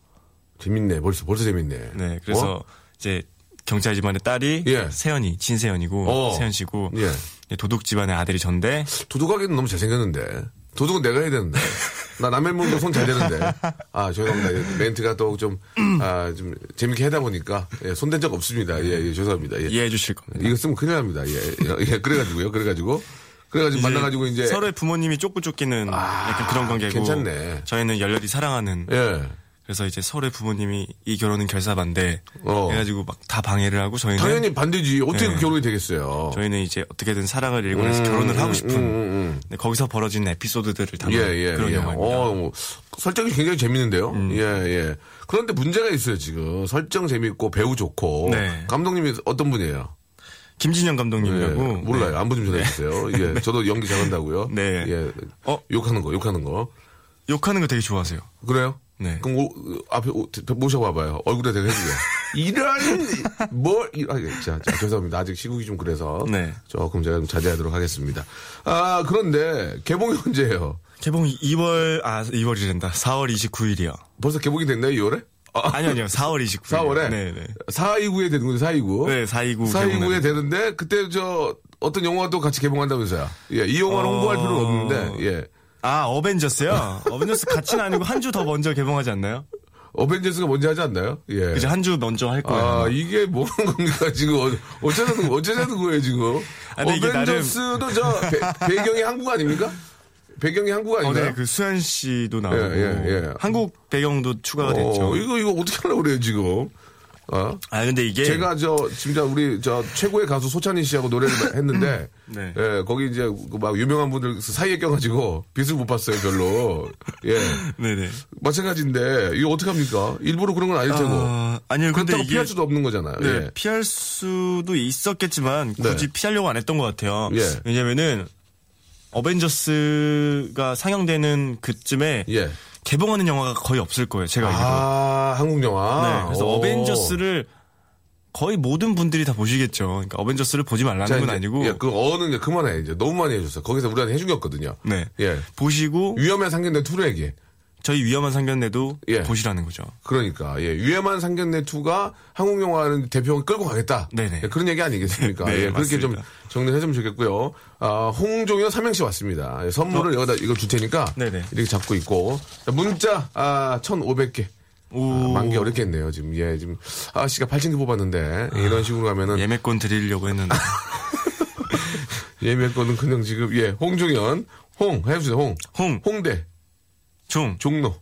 재밌네. 벌써, 벌써 재밌네. 네, 그래서 어? 이제 경찰 집안의 딸이 예. 세연이, 진세연이고 어. 세연 씨고 예. 도둑 집안의 아들이 전데 도둑하기는 너무 잘생겼는데. 도둑은 내가 해야 되는데. 나 남의 물도 손 잘 되는데. 아, 죄송합니다. 멘트가 또 좀, 아, 좀 재밌게 하다 보니까. 예, 손댄 적 없습니다. 예, 예, 죄송합니다. 예. 이해해 주실 겁니다. 이거 쓰면 큰일 납니다. 예, 예, 예, 그래가지고요. 그래가지고. 그래가지고 이제 만나가지고 이제. 서로의 부모님이 쫓고 쫓기는 아, 약간 그런 관계고 괜찮네. 저희는 열렬히 사랑하는 예. 그래서 이제 서로의 부모님이 이 결혼은 결사반대 어. 해가지고 막 다 방해를 하고 저희는 당연히 반대지. 어떻게 네. 그 결혼이 되겠어요. 저희는 이제 어떻게든 사랑을 일궈내서 결혼을 하고 싶은 음, 음, 네, 거기서 벌어진 에피소드들을 음. 담은 예, 예, 그런 예. 영화입니다. 어, 뭐, 설정이 굉장히 재밌는데요. 음. 예, 예. 그런데 문제가 있어요, 지금. 설정 재밌고 배우 좋고. 네. 감독님이 어떤 분이에요? 김진영 예, 감독님이라고 몰라요. 네. 안부 좀 전해주세요. 예, 저도 연기 잘한다고요. 네. 예. 어? 욕하는 거, 욕하는 거. 욕하는 거 되게 좋아하세요. 그래요? 네. 그럼 오, 앞에 오, 모셔봐봐요. 얼굴에 대고 해주세요. 이런 뭘 이- 아, 예, 자, 자, 죄송합니다. 아직 시국이 좀 그래서 네. 조금 제가 좀 자제하도록 하겠습니다. 아 그런데 개봉이 언제예요? 개봉이 2월 아 2월이 된다. 4월 29일이요. 벌써 개봉이 됐나요, 2월에? 아, 아니요 아니요 4월 29일. 4월에? 네 네. 429에 되는 거죠, 429? 네 429. 429에 되는데 그때 저 어떤 영화도 같이 개봉한다면서요. 예, 이 영화를 어. 홍보할 필요는 없는데 예. 아 어벤져스요? 어벤져스 같이는 아니고 한 주 더 먼저 개봉하지 않나요? 어벤져스가 먼저 하지 않나요? 예. 그죠 한주 먼저 할 거예요. 아, 이게 뭐는 겁니까, 지금. 어- 어쩌자는, 어쩌자는 거예요, 지금. 아, 이게 어벤져스도 저, 배, 배경이 한국 아닙니까? 배경이 한국 어, 아닌가요? 네, 그 수현 씨도 나오고 예, 예, 예. 한국 배경도 추가가 됐죠. 어, 이거, 이거 어떻게 하려고 그래요, 지금? 어? 아 근데 이게 제가 저, 진짜 우리 저, 최고의 가수 소찬희 씨하고 노래를 했는데, 네. 예, 거기 이제 그막 유명한 분들 사이에 껴가지고 빛을 못 봤어요, 별로. 예. 네네. 마찬가지인데, 이거 어떡합니까? 일부러 그런 건 아닐 테고. 아, 아니요 근데 그렇다고 이게 피할 수도 없는 거잖아요. 네, 예. 피할 수도 있었겠지만 굳이 네. 피하려고 안 했던 것 같아요. 예. 왜냐면은 어벤져스가 상영되는 그쯤에 예. 개봉하는 영화가 거의 없을 거예요. 제가 알기로. 아, 한국 영화. 네, 그래서 오. 어벤져스를 거의 모든 분들이 다 보시겠죠. 그러니까 어벤져스를 보지 말라는 자, 건 이제, 아니고 예, 그 어는 이제 그만해 이제 너무 많이 해줬어. 거기서 우리한테 해준겼거든요. 네. 예. 보시고 상견례 2로 얘기해. 저희 위험한 상견례도 예. 보시라는 거죠. 그러니까 예. 위험한 상견례 2가 한국 영화는 대표 끌고 가겠다. 네네. 예, 그런 얘기 아니겠습니까? 네, 예, 그렇게 좀 맞습니다. 정리해 주면 좋겠고요. 아, 홍종현 삼행시 왔습니다. 예, 선물을 여기다 이걸 줄 테니까 어. 네네. 이렇게 잡고 있고 자, 문자 아, 1,500개. 오. 아, 만개 어렵겠네요. 지금 예, 지금 아씨가 8,000개 뽑았는데 이런 식으로 가면은 예매권 드리려고 했는데 예매권은 그냥 지금 예 홍종현 홍 해주세요 홍 홍, 홍대 종, 종로.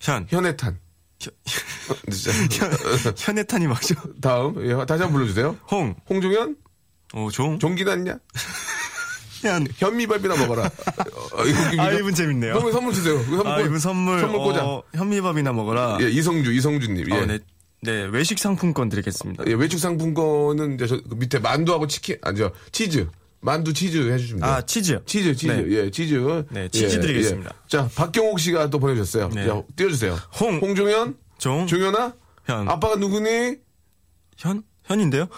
현, 현해탄. 현해탄이 맞죠? 다음. 예, 다시 한번 불러주세요. 홍, 홍종현? 어, 종, 종기 났냐? 현. 현미밥이나 먹어라. 어, 이거? 아, 이분 재밌네요. 선물 선물 주세요. 그 선물 아, 꽂- 이분 선물, 선물 꽂아. 어, 현미밥이나 먹어라. 예 이성주 이성주님. 예. 어, 네, 네, 외식 상품권 드리겠습니다. 예, 외식 상품권은 이제 저그 밑에 만두하고 치킨 아니죠 치즈 만두 치즈 해주시면 돼요 아, 치즈요? 치즈, 치즈, 네. 예, 치즈. 네, 치즈 예, 드리겠습니다. 예. 자, 박경옥 씨가 또 보내주셨어요. 네. 자, 띄워주세요. 홍. 홍종현? 종, 종현아? 현. 아빠가 누구니? 현? 현인데요?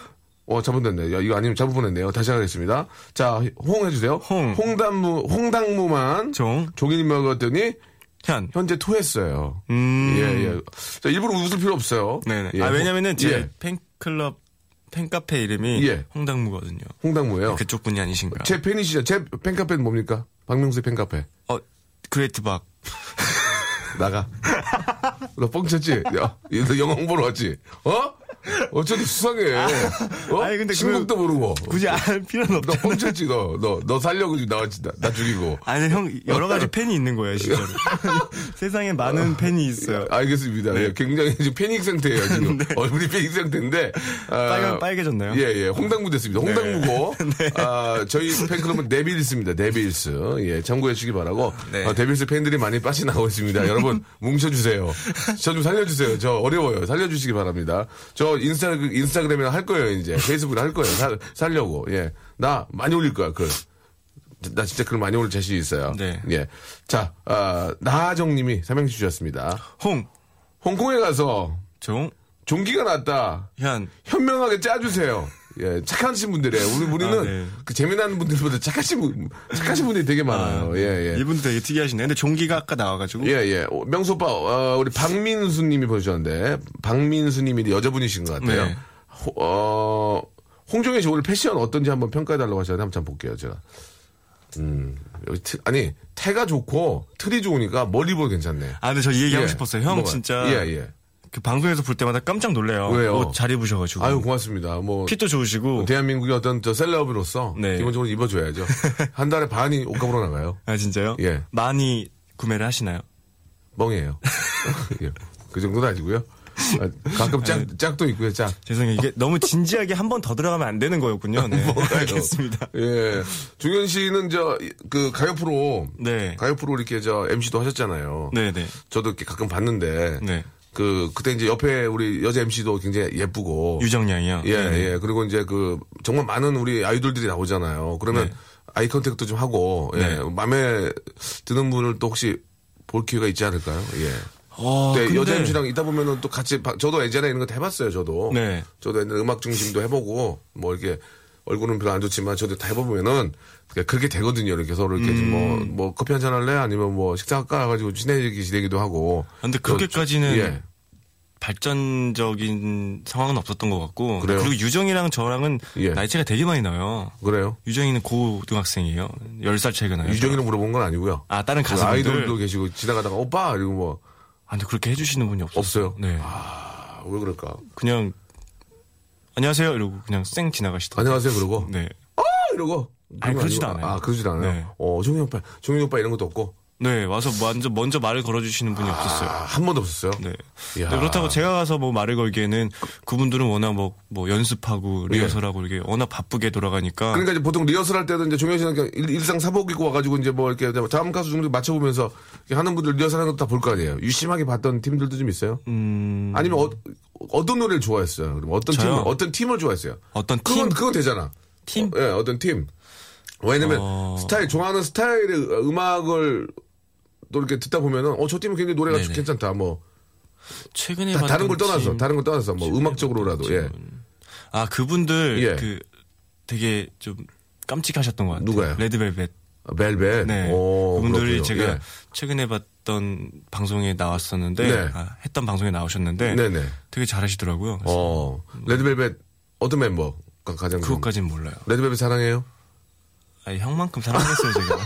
어, 잘못됐네. 야, 이거 아니면 잘못 보냈네요. 다시 하겠습니다. 자, 홍 해주세요. 홍. 홍당무, 홍당무만. 종, 종인이 먹었더니, 현. 현재 토했어요. 음. 예, 예. 자, 일부러 웃을 필요 없어요. 네네. 예, 아, 왜냐면은 제 예, 팬클럽, 팬카페 이름이 예. 홍당무거든요. 홍당무예요. 그쪽 분이 아니신가요? 제 팬이시죠? 제 팬카페는 뭡니까? 박명수의 팬카페. 어, Great 박. 나가. 너 뻥쳤지? 야, 너 영화 홍보로 왔지? 어? 어쩐지 수상해. 어? 아니, 근데 신곡도 모르고. 굳이 알 필요는 너 없잖아. 뻥쳤지, 너. 너, 너 살려고 나, 나, 나 죽이고. 아니 형 여러 가지 팬이 있는 거예요 진짜로. 세상에 많은 팬이 있어요. 알겠습니다. 예, 굉장히 지금 패닉 상태예요, 지금. 얼굴이 패닉 상태인데. 아, 빨간 빨개졌나요? 예, 예. 홍당무 됐습니다. 홍당무고. 아, 저희 팬클럽은 데빌스입니다. 데빌스. 예, 참고해 주시기 바라고. 네. 아, 데빌스 팬들이 많이 빠져나오고 있습니다. 여러분, 뭉쳐주세요. 저 좀 살려주세요. 저 어려워요. 살려주시기 바랍니다. 저 인스타, 인스타그램이나 할 거예요, 이제. 페이스북이나 할 거예요. 살, 살려고. 예. 나 많이 올릴 거야, 글. 나 진짜 글 많이 올릴 자신이 있어요. 네. 예. 자, 아, 나하정 님이 삼행시 주셨습니다. 홍, 홍콩에 가서 종, 종기가 났다. 현. 현명하게 짜주세요. 예, 착하신 분들이에요. 우리, 우리는 아, 네. 그 재미나는 분들보다 착하신 분, 착하신 분들이 되게 많아요. 예, 예. 이분 되게 특이하시네. 근데 종기가 아까 나와가지고. 예, 예. 어, 명수 오빠, 어, 우리 박민수 님이 보내주셨는데, 박민수 님이 여자분이신 것 같아요. 네. 호- 어, 홍종혜 씨 오늘 패션 어떤지 한번 평가해달라고 하셨는데, 한번 잠 볼게요, 제가. 음, 여기 트, 아니, 태가 좋고, 틀이 좋으니까 멀리 보도 괜찮네. 아, 근데 저 이 얘기하고 예. 싶었어요. 형 뭐가요? 진짜. 예, 예. 그 방송에서 볼 때마다 깜짝 놀래요. 왜요? 옷 잘 입으셔가지고. 아유, 고맙습니다. 뭐. 핏도 좋으시고. 대한민국의 어떤 저 셀럽으로서 네. 기본적으로 입어줘야죠. 한 달에 반이 옷값으로 나가요. 아, 진짜요? 예. 많이 구매를 하시나요? 멍이에요. 예. 그 정도는 아니고요. 아, 가끔 짝, 짝도 있고요, 짝. 죄송해요. 이게 너무 진지하게 한 번 더 들어가면 안 되는 거였군요. 네. 알겠습니다. 예. 중현 씨는 저, 그 가요 프로, 네. 가요 프로 이렇게 저 MC도 하셨잖아요. 네네. 저도 이렇게 가끔 봤는데, 네. 그, 그때 이제 옆에 우리 여자 MC도 굉장히 예쁘고. 유정양이요. 예, 네네. 예. 그리고 이제 그, 정말 많은 우리 아이돌들이 나오잖아요. 그러면 네. eye contact도 좀 하고, 예. 네. 마음에 드는 분을 또 혹시 볼 기회가 있지 않을까요? 예. 어, 네, 근데- 여자 MC랑 있다 보면은 또 같이, 바- 저도 예전에 이런 거 해봤어요, 저도. 네. 저도 옛날에 음악 중심도 해보고, 뭐 이렇게, 얼굴은 별로 안 좋지만 저도 다 해보면은, 그게 그렇게 되거든요. 이렇게 서로 이렇게 좀 뭐, 음. 뭐 커피 한 잔 할래? 아니면 뭐 식사 할까? 해가지고 친해지기 지내기도 하고. 아, 근데 저- 그렇게까지는 예. 발전적인 상황은 없었던 것 같고. 그래요? 리고 유정이랑 저랑은 예. 나이 차가 되게 많이 나요. 그래요? 유정이는 고등학생이에요. 10살 차이가 나요. 유정이를 물어본 건 아니고요. 아, 다른 그 가수분들. 아이돌도 계시고 지나가다가 오빠! 이러고 뭐, 아, 근데 그렇게 해주시는 분이 없었어요. 없어요? 네. 아, 왜 그럴까? 그냥, 안녕하세요. 이러고 그냥 쌩 지나가시더라고요. 안녕하세요, 그러고. 네. 아! 이러고. 아니, 그러지도 거 아니고. 않아요. 아, 그러지도 않아요? 네. 어, 종이 오빠, 종이 오빠 이런 것도 없고. 네, 와서 먼저, 먼저 말을 걸어주시는 분이 없었어요. 아, 한 번도 없었어요? 네. 네, 그렇다고 제가 가서 뭐 말을 걸기에는 그분들은 워낙 뭐, 뭐 연습하고 리허설하고 이렇게 워낙 바쁘게 돌아가니까. 예. 그러니까 이제 보통 리허설 할 때도 이제 종현 씨는 그냥 일- 일상 사복 입고 와가지고 이제 뭐 이렇게 다음 가수 정도 맞춰보면서 하는 분들 리허설 하는 것도 다 볼 거 아니에요. 유심하게 봤던 팀들도 좀 있어요? 음, 아니면 어, 어떤 노래를 좋아했어요? 그럼 어떤 팀, 저요? 어떤 팀을 좋아했어요? 어떤 그건, 팀? 그건 되잖아. 팀? 어, 예, 어떤 팀. 왜냐면 어. 스타일, 좋아하는 스타일의 음악을 또 이렇게 듣다 보면은 어, 저 팀은 굉장히 노래가 네네. 괜찮다. 뭐. 최근에 다, 다른 걸 떠나서, 팀. 다른 걸 떠나서 뭐 음악적으로라도, 예. 아, 그분들 예. 그 되게 좀 깜찍하셨던 것 같아요. 누가요? 레드벨벳. 아, 벨벳. 네. 오, 그분들이 그렇군요. 제가 예. 최근에 봤던 방송에 나왔었는데 네. 아, 했던 방송에 나오셨는데 네네. 되게 잘하시더라고요. 어, 레드벨벳 어떤 멤버가 가장 좀- 그것까진 몰라요. 레드벨벳 사랑해요? 아니, 형만큼 사랑했어요, 제가.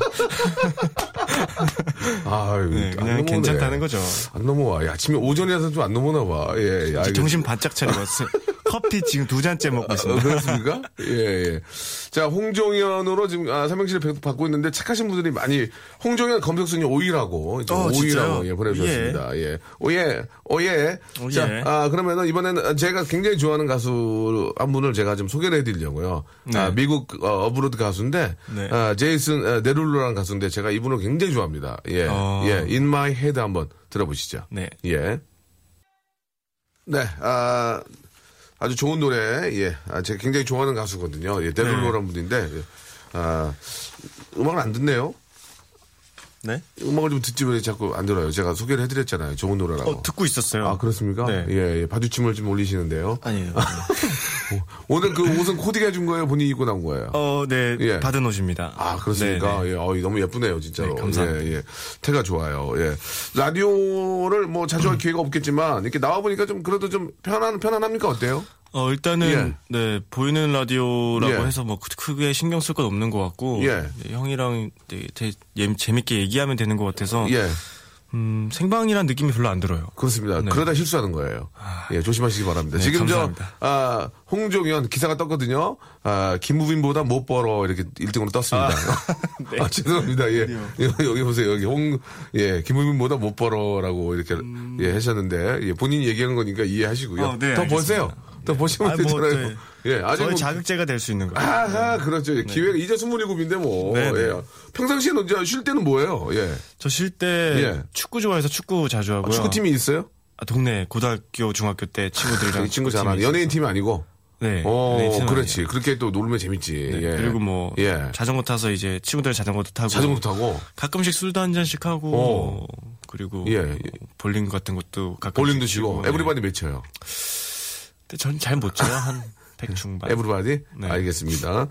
아, 네, 안 그냥 넘어오네. 괜찮다는 거죠. 안 넘어와. 야, 아침에 오전이라서 좀 안 넘어나 봐. 예, 예. 정신 바짝 차리고 왔어요. 커피 지금 두 잔째 먹고 어, 있습니다. 그렇습니까? 예, 예. 자, 홍종현으로 지금, 아, 삼행시를 배- 받고 있는데 착하신 분들이 많이, 홍종현 검색순위 5위라고, 어, 5위라고, 진짜요? 예, 보내주셨습니다. 예. 오예, 오예. 오예. 자, 아, 그러면은 이번에는 제가 굉장히 좋아하는 가수 한 분을 제가 좀 소개를 해드리려고요. 네. 아, 미국, 어, abroad 가수인데, 네. 아, 제이슨 어, 데룰로라는 가수인데 제가 이분을 굉장히 좋아합니다. 예. 어. 예. In My Head 한번 들어보시죠. 네. 예. 네, 아, 아주 좋은 노래, 예. 아, 제가 굉장히 좋아하는 가수거든요. 예, 데룰로라는 분인데, 예. 아, 음악을 안 듣네요. 네? 음악을 좀 듣지 왜 자꾸 안 들어요. 제가 소개를 해드렸잖아요. 좋은 노래라고. 어, 듣고 있었어요. 아, 그렇습니까? 네. 예, 예. 바주침을 좀 올리시는데요. 아니에요. 오늘 그 옷은 코디가 해준 거예요? 본인이 입고 나온 거예요? 어, 네. 예. 받은 옷입니다. 아, 그렇습니까? 네, 네. 예, 어, 너무 예쁘네요, 진짜로. 네, 감사합니다. 예, 예. 태가 좋아요. 예. 라디오를 뭐 자주 할 기회가 없겠지만, 이렇게 나와보니까 좀, 그래도 좀 편안, 편안합니까? 어때요? 어, 일단은, 네, 보이는 라디오라고 예. 해서 뭐 크- 크게 신경 쓸 건 없는 것 같고, 예. 네, 형이랑 되게 재, 예- 재밌게 얘기하면 되는 것 같아서, 예. 음, 생방이란 느낌이 별로 안 들어요. 그렇습니다. 네. 그러다 실수하는 거예요. 예, 조심하시기 바랍니다. 네, 지금 감사합니다. 저, 아, 홍종현 기사가 떴거든요. 아, 김우빈보다 못 벌어. 이렇게 1등으로 떴습니다. 아, 죄송합니다. 예. 여기, 여기 보세요. 여기 홍, 예, 김우빈보다 못 벌어라고 이렇게, 예, 하셨는데, 예, 본인이 얘기하는 거니까 이해하시고요. 어, 네, 더 알겠습니다. 보세요. 더 보시면 아, 뭐, 되잖아요. 네. 예, 아직 저희 뭐, 자극제가 될 수 있는 거예요. 아하, 그렇죠. 기회가 이제 27인데 뭐. 네, 네. 예. 평상시에는 이제 쉴 때는 뭐예요? 예. 저 쉴때 예. 축구 좋아해서 축구 자주 하고요. 축구팀이 있어요? 아, 동네 고등학교 중학교 때 친구들이랑 이 친구 잘하는 연예인 팀이 아니고. 네. 어, 연예인 팀은 그렇지. 아니에요. 그렇게 또 놀면 재밌지. 네, 예. 그리고 뭐 예. 자전거 타서 이제 친구들 자전거도 타고 자전거 타고 가끔씩 술도 한 잔씩 하고 어. 그리고 예, 뭐 예. 볼링 같은 것도 가끔 볼링도 치고 average 몇 쳐요? 근데 전 잘 못 쳐요. 한 100 중반. average? 네. 알겠습니다.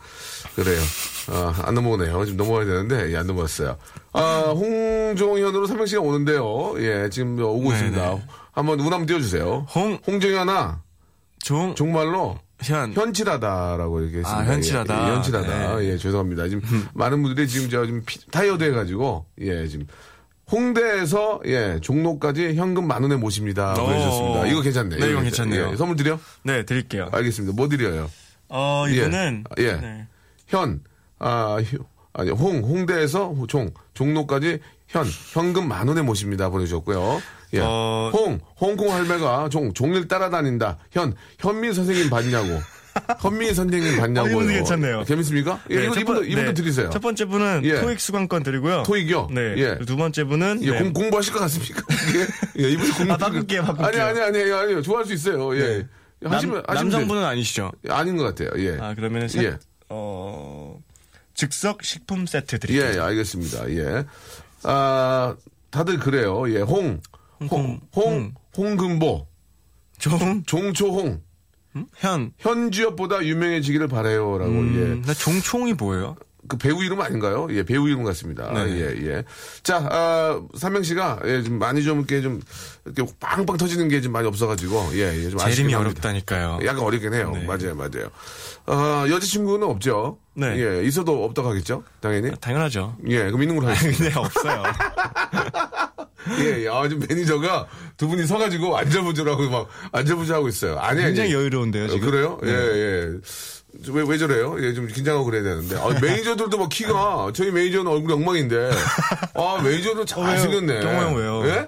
그래요. 아, 안 넘어오네요. 지금 넘어와야 되는데, 예, 안 넘어왔어요. 아, 홍종현으로 삼행시가 오는데요. 예, 지금 오고 네, 있습니다. 네. 한번 운 한번 띄워주세요. 홍, 홍종현아, 종, 정말로 현. 현칠하다라고 이렇게 했습니다. 아, 현칠하다. 예, 예, 현칠하다. 네. 예, 죄송합니다. 지금 많은 분들이 지금 저 지금 피- 타이어드 해가지고 예, 지금 홍대에서 예 종로까지 현금 만 원에 모십니다. 오. 보내주셨습니다. 이거 괜찮네. 네, 이거 괜찮네요. 예, 선물 드려? 네, 드릴게요. 알겠습니다. 뭐 드려요? 어, 예. 이거는 예. 네. 현, 아, 휴- 아니, 홍, 홍대에서 종, 종로까지 현, 현금 만 원에 모십니다. 보내주셨고요. 예. 어. 홍, 홍콩 할매가 종, 종일 따라다닌다. 현, 현미 선생님 봤냐고. 현미 선생님 봤냐고. 어, 이분도 괜찮네요. 재밌습니까? 예, 네, 이분, 첫 이분도, 번- 이분도 네. 드리세요. 첫 번째 분은 예. 토익 수강권 드리고요. 토익이요? 네. 예. 두 번째 분은 예, 네. 공, 공부하실 것 같습니까? 예, 예 이분이 공부. 아, 바꿀게요, 바꿀게요. 아니, 아니, 아니, 아니요. 좋아할 수 있어요. 예. 네. 하시면, 남, 하시면 남성분은 아니시죠? 아닌 것 같아요. 예. 아, 그러면은 세, 예. 어, 즉석 식품 세트 예, 드릴게요. 예, 알겠습니다. 예. 아, 다들 그래요. 예, 홍, 홍, 홍, 홍금보, 종, 종초홍, 현. 현주엽보다 유명해지기를 바래요라고, 음, 예. 나 종총이 뭐예요? 그 배우 이름 아닌가요? 예, 배우 이름 같습니다. 네. 예, 예. 자, 아, 삼행시가, 예, 좀 많이 좀 이렇게 좀, 이렇게 빵빵 터지는 게 좀 많이 없어가지고, 예, 예, 좀제 아쉽긴 이름이 합니다. 어렵다니까요. 약간 어렵긴 해요. 네. 맞아요, 맞아요. 아, 여자친구는 없죠? 네. 예, 있어도 없다고 하겠죠? 당연히? 당연하죠. 예, 그럼 있는 걸로 하겠습니다. 근데 없어요. 예, 예. 아, 지금 매니저가 두 분이 서가지고 앉아보자라고 막 앉아보자 하고 있어요. 아니, 아니. 굉장히 여유로운데요, 어, 지금. 그래요? 네. 예, 예. 왜, 왜 저래요? 예, 좀 긴장하고 그래야 되는데. 아, 매니저들도 막 키가, 저희 매니저는 얼굴이 엉망인데. 아, 매니저도 잘 어? 생겼네. 경호 형 왜요? 예?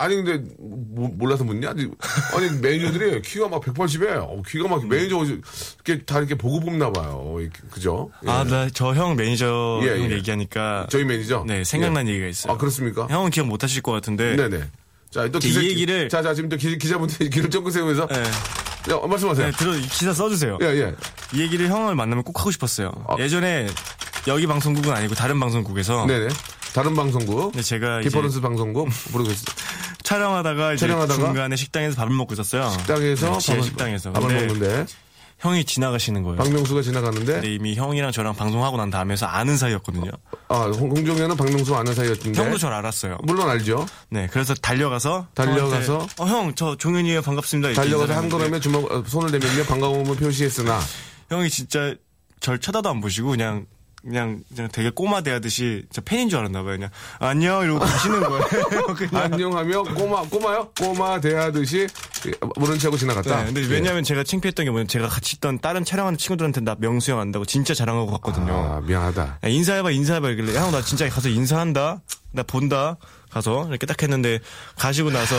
아니, 근데, 뭐, 몰라서 묻냐? 아니, 아니, 매니저들이 키가 막 180에, 어, 키가 막 매니저, 이렇게 다 이렇게 보고 뽑나 봐요. 이렇게, 그죠? 예. 아, 나 저 형 매니저 예, 형 예. 얘기하니까. 저희 매니저? 네, 생각난 예. 얘기가 있어요. 아, 그렇습니까? 형은 기억 못 하실 것 같은데. 네네. 자, 또이 기자, 얘기를- 자, 자, 지금 또 기, 기자분들이 귀를 쫑긋 세우면서. 네. 야, 말씀하세요. 네, 들어, 이 기사 써주세요. 예, 예. 이 얘기를 형을 만나면 꼭 하고 싶었어요. 예전에 여기 방송국은 아니고 다른 방송국에서 네네. 다른 방송국. 근데 제가 이제 기퍼런스 방송국. 모르겠어요. 촬영하다가 이제 촬영하다가? 중간에 식당에서 밥을 먹고 있었어요. 식당에서 네, 밥을- 식당에서. 밥을 근데 먹는데. 형이 지나가시는 거예요. 박명수가 지나갔는데. 이미 형이랑 저랑 방송하고 난 다음에서 아는 사이였거든요. 아, 홍- 홍종현은 박명수 아는 사이였는데. 형도 저를 알았어요. 물론 알죠. 네, 그래서 달려가서 달려가서? 형한테, 어, 형, 저 종현이에요. 반갑습니다. 달려가서 한 걸음에 주먹, 어, 손을 대면요. 반가움을 표시했으나. 형이 진짜 절 쳐다도 안 보시고 그냥 그냥 그냥 되게 꼬마 대하듯이 저 팬인 줄 알았나 봐요. 그냥 안녕 이러고 가시는 거예요. 안녕하며 꼬마, 꼬마요? 꼬마 대하듯이 모른 척하고 지나갔다. 네, 근데 예. 왜냐하면 제가 창피했던 게 뭐냐면 제가 같이 있던 다른 촬영하는 친구들한테 나 명수 형 안다고 진짜 자랑하고 갔거든요. 아, 미안하다. 야, 인사해봐 인사해봐 이길래 형 나 진짜 가서 인사한다 나 본다 가서 이렇게 딱 했는데 가시고 나서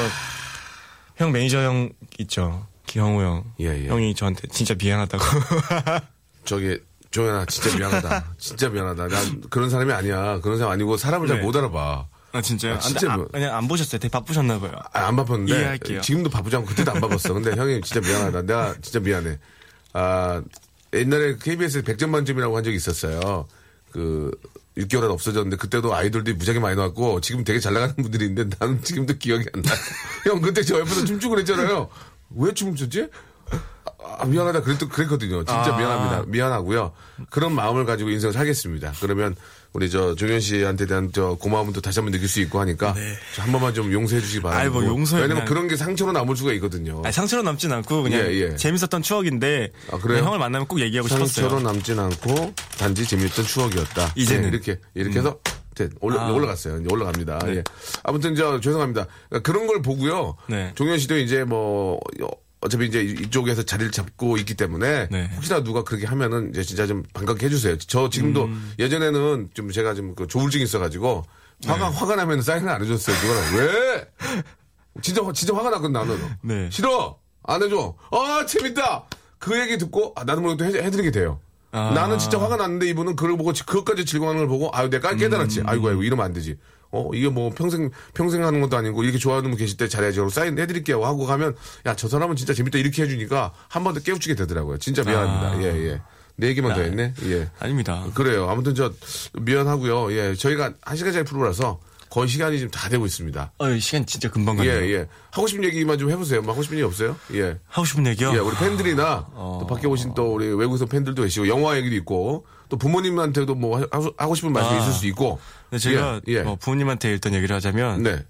형 매니저 형 있죠 기형우 형 예, 예. 형이 저한테 진짜 미안하다고 저기, 조현아, 진짜 미안하다. 진짜 미안하다. 난 그런 사람이 아니야. 그런 사람 아니고 사람을 잘 네. 못 알아봐. 아 진짜요? 아, 진짜 아, 뭐- 그냥 안 보셨어요 되게 바쁘셨나 봐요 아, 안 바빴는데 이해할게요. 지금도 바쁘지 않고 그때도 안 바빴어. 근데 형님 진짜 미안하다. 내가 진짜 미안해. 아 옛날에 KBS에 100점 만점이라고 한 적이 있었어요. 그 6개월 안 없어졌는데 그때도 아이돌들이 무지하게 많이 나왔고 지금 되게 잘 나가는 분들이 있는데 나는 지금도 기억이 안 나. 형 그때 저 옆에서 춤추고 그랬잖아요. 왜 춤췄지? 아, 미안하다 그랬, 그랬거든요. 진짜 아. 미안합니다. 미안하고요. 그런 마음을 가지고 인생을 살겠습니다. 그러면 우리 저 종현 씨한테 대한 저 고마움도 다시 한번 느낄 수 있고 하니까 저한 번만 좀 용서해 주시기 바랍니다. 네. 아이, 뭐 용서해, 왜냐면. 그런 게 상처로 남을 수가 있거든요. 아니, 상처로 남진 않고 그냥 예, 예. 재밌었던 추억인데 아, 그래요? 형을 만나면 꼭 얘기하고 상처로 싶었어요 남진 않고 단지 재미있던 추억이었다. 이제는. 네, 이렇게 이렇게 해서 top 10 올라, 아. 올라갔어요. 이제 올라갑니다. 예. 아무튼 저 죄송합니다. 그러니까 그런 걸 보고요. 네. 종현 씨도 이제 뭐 어, 어차피 이제 이쪽에서 자리를 잡고 있기 때문에 네. 혹시나 누가 그렇게 하면은 이제 진짜 좀 반갑게 해주세요. 저 지금도 음. 예전에는 좀 제가 좀 그 조울증 있어가지고 화가 네. 화가 나면 사인을 안 해줬어요. 누가 왜? 진짜 화- 진짜 화가 났거든 나는. 네. 싫어 안 해줘. 아 재밌다. 그 얘기 듣고 아, 나도 모르게 또 해, 해드리게 돼요. 아. 나는 진짜 화가 났는데 이분은 그걸 보고 지- 그것까지 즐거워하는 걸 보고 아유 내가 깨달았지. 아이고 아이고 이러면 안 되지. 어 이게 뭐 평생 평생 하는 것도 아니고 이렇게 좋아하는 분 계실 때 잘해야지. 그럼 사인 해드릴게요 하고 가면 야 저 사람은 진짜 재밌다 이렇게 해주니까 한 번 더 깨우치게 되더라고요. 진짜 미안합니다. 아. 예 예. 내 얘기만 더 했네. 예. 아닙니다. 그래요. 아무튼 저 미안하고요. 예 저희가 한 시간짜리 프로라서 거의 시간이 지금 다 되고 있습니다. 어, 시간 진짜 금방 예 가네요. 예. 하고 싶은 얘기만 좀 해보세요. 뭐 하고 싶은 얘기 없어요? 예. 하고 싶은 얘기요? 예, 우리 팬들이나 또 밖에 오신 또 우리 외국에서 팬들도 계시고 영화 얘기도 있고 또 부모님한테도 뭐 하- 하고 싶은 말씀이 아. 있을 수 있고. 네, 제가 예, 예. 뭐 부모님한테 일단 얘기를 하자면 네.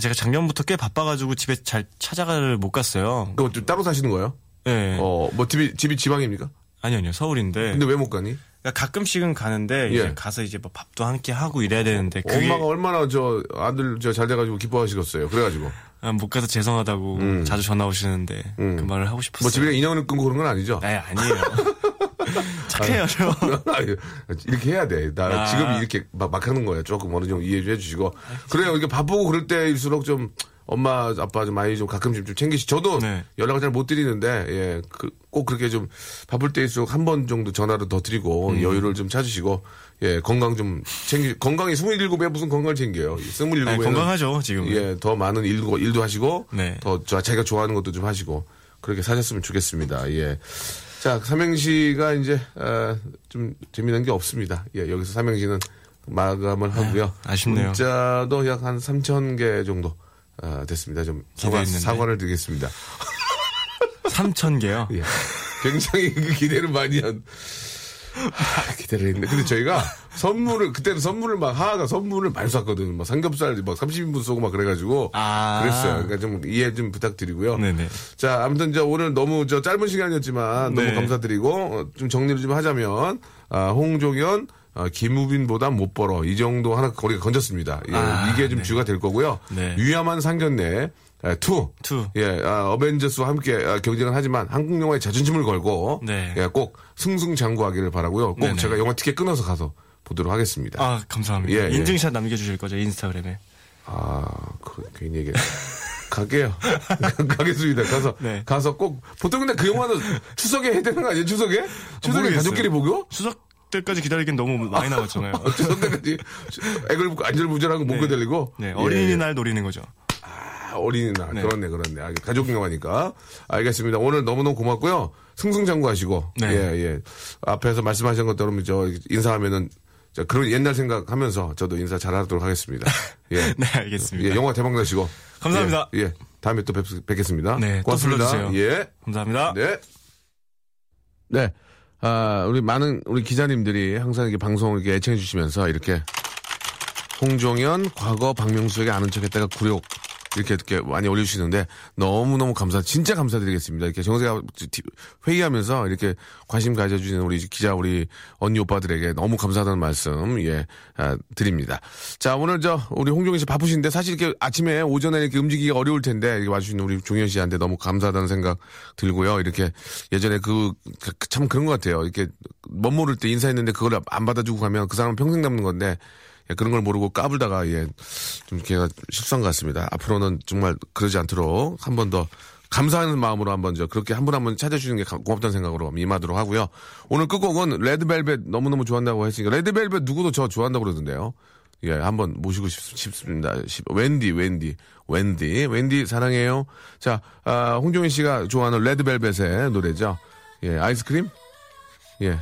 제가 작년부터 꽤 바빠가지고 집에 잘 찾아가를 못 갔어요. 그거 좀 따로 사시는 거예요? 예. 어, 뭐 집이 집이 지방입니까? 아니요, 아니요. 서울인데. 근데 왜 못 가니? 그러니까 가끔씩은 가는데 예. 이제 가서 이제 뭐 밥도 함께 하고 이래야 되는데 그게 엄마가 얼마나 저 아들 저 잘 돼가지고 기뻐하시겠어요. 그래가지고 아, 못 가서 죄송하다고 자주 전화 오시는데 그 말을 하고 싶었어요. 뭐 집에 인연을 끊고 그런 건 아니죠? 네, 아니에요. 착해요, 저. 아유, 이렇게 해야 돼. 나 아. 지금 이렇게 막, 막 하는 거야. 조금 어느 정도 이해 좀 해주시고. 그래요. 이렇게 바쁘고 그럴 때일수록 좀 엄마, 아빠 좀 많이 좀 가끔씩 좀 챙기시. 저도 네. 연락을 잘 못 드리는데, 예, 그, 꼭 그렇게 좀 바쁠 때일수록 한 번 정도 전화를 더 드리고 음. 여유를 좀 찾으시고, 예, 건강 좀 챙기, 건강이 27에 무슨 건강을 챙겨요. 27에. 네, 건강하죠, 지금. 예, 더 많은 일도, 일도 하시고, 네. 더 저, 자기가 좋아하는 것도 좀 하시고, 그렇게 사셨으면 좋겠습니다. 예. 자, 삼행시가 이제, 아, 좀 재미난 게 없습니다. 예, 여기서 삼행시는 마감을 하고요. 아 쉽네요. 문자도 약 한 3천 개 정도 아, 됐습니다. 좀 사과. 사과를 드리겠습니다. 3천 개요. 예. 굉장히 그 기대를 많이 한. 하, 기대를 했는데. 근데 저희가 선물을, 그때는 선물을 막, 하하가 선물을 많이 쐈거든. 막 삼겹살 막 30인분 쏘고 막 그래가지고. 아. 그랬어요. 그러니까 좀 이해 좀 부탁드리고요. 네네. 자, 아무튼 저 오늘 너무 저 짧은 시간이었지만 너무 네. 감사드리고 어, 좀 정리를 좀 하자면 아, 홍종현 아, 김우빈보다 못 벌어 이 정도 하나 우리가 건졌습니다. 예, 아, 이게 좀 네. 주가 될 거고요. 네. 위험한 상견례 아, two. two. 예, 아, 어벤져스와 함께 아, 경쟁을 하지만 한국 영화의 자존심을 걸고 네. 예, 꼭 승승장구하기를 바라고요. 꼭 네네. 제가 영화 티켓 끊어서 가서 보도록 하겠습니다. 아, 감사합니다. 예, 예. 인증샷 남겨주실 거죠, 인스타그램에. 아, 그, 괜히 얘기. 갈게요. 가겠습니다. 가서, 네. 가서 꼭, 보통 근데 그 영화는 추석에 해야 되는 거 아니에요? 추석에? 추석에 모르겠어요. 가족끼리 보고? 추석 때까지 기다리긴 너무 많이 남았잖아요. 추석 때까지 애걸 안절부절하고 못 기다리고. 네, 예, 어린이날 노리는 거죠. 아, 어린이날. 네. 그렇네, 그렇네. 아, 가족 영화니까. 알겠습니다. 오늘 너무너무 고맙고요. 승승장구 하시고. 네. 예, 예. 앞에서 말씀하신 것처럼 저 인사하면은 저 그런 옛날 생각하면서 저도 인사 잘하도록 하겠습니다. 예. 네, 알겠습니다. 예, 영화 대박 나시고. 감사합니다. 예, 예. 다음에 또 뵙, 뵙겠습니다. 네, 또 고맙습니다. 불러주세요. 예. 감사합니다. 네. 네. 아, 우리 많은 우리 기자님들이 항상 이렇게 방송을 이렇게 애청해 주시면서 이렇게 홍종현 과거 박명수에게 아는 척 했다가 굴욕 이렇게 이렇게 많이 올려주시는데 너무너무 감사, 진짜 감사드리겠습니다. 이렇게 정세가 회의하면서 이렇게 관심 가져주시는 우리 기자, 우리 언니 오빠들에게 너무 감사하다는 말씀, 예, 아, 드립니다. 자, 오늘 저, 우리 홍종현 씨 바쁘신데 사실 이렇게 아침에 오전에 이렇게 움직이기가 어려울 텐데 이렇게 와주시는 우리 종현 씨한테 너무 감사하다는 생각 들고요. 이렇게 예전에 그, 그- 참 그런 것 같아요. 이렇게 멋 모를 때 인사했는데 그걸 안 받아주고 가면 그 사람은 평생 남는 건데 예, 그런 걸 모르고 까불다가 예, 좀 걔가 실수한 것 같습니다. 앞으로는 정말 그러지 않도록 한 번 더 감사하는 마음으로 한번 저 그렇게 한 분 한 분 찾아주시는 게 가- 고맙다는 생각으로 임하도록 하고요. 오늘 끝곡은 레드벨벳 너무너무 좋아한다고 했으니까 레드벨벳 누구도 저 좋아한다고 그러던데요. 예, 한번 모시고 싶, 습니다 웬디, 웬디, 웬디, 웬디 사랑해요. 자, 아, 홍종인 씨가 좋아하는 레드벨벳의 노래죠. 예, 아이스크림? 예.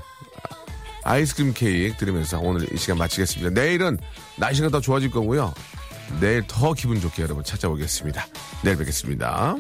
아이스크림 케이크 들으면서 오늘 이 시간 마치겠습니다. 내일은 날씨가 더 좋아질 거고요. 내일 더 기분 좋게 여러분 찾아오겠습니다. 내일 뵙겠습니다.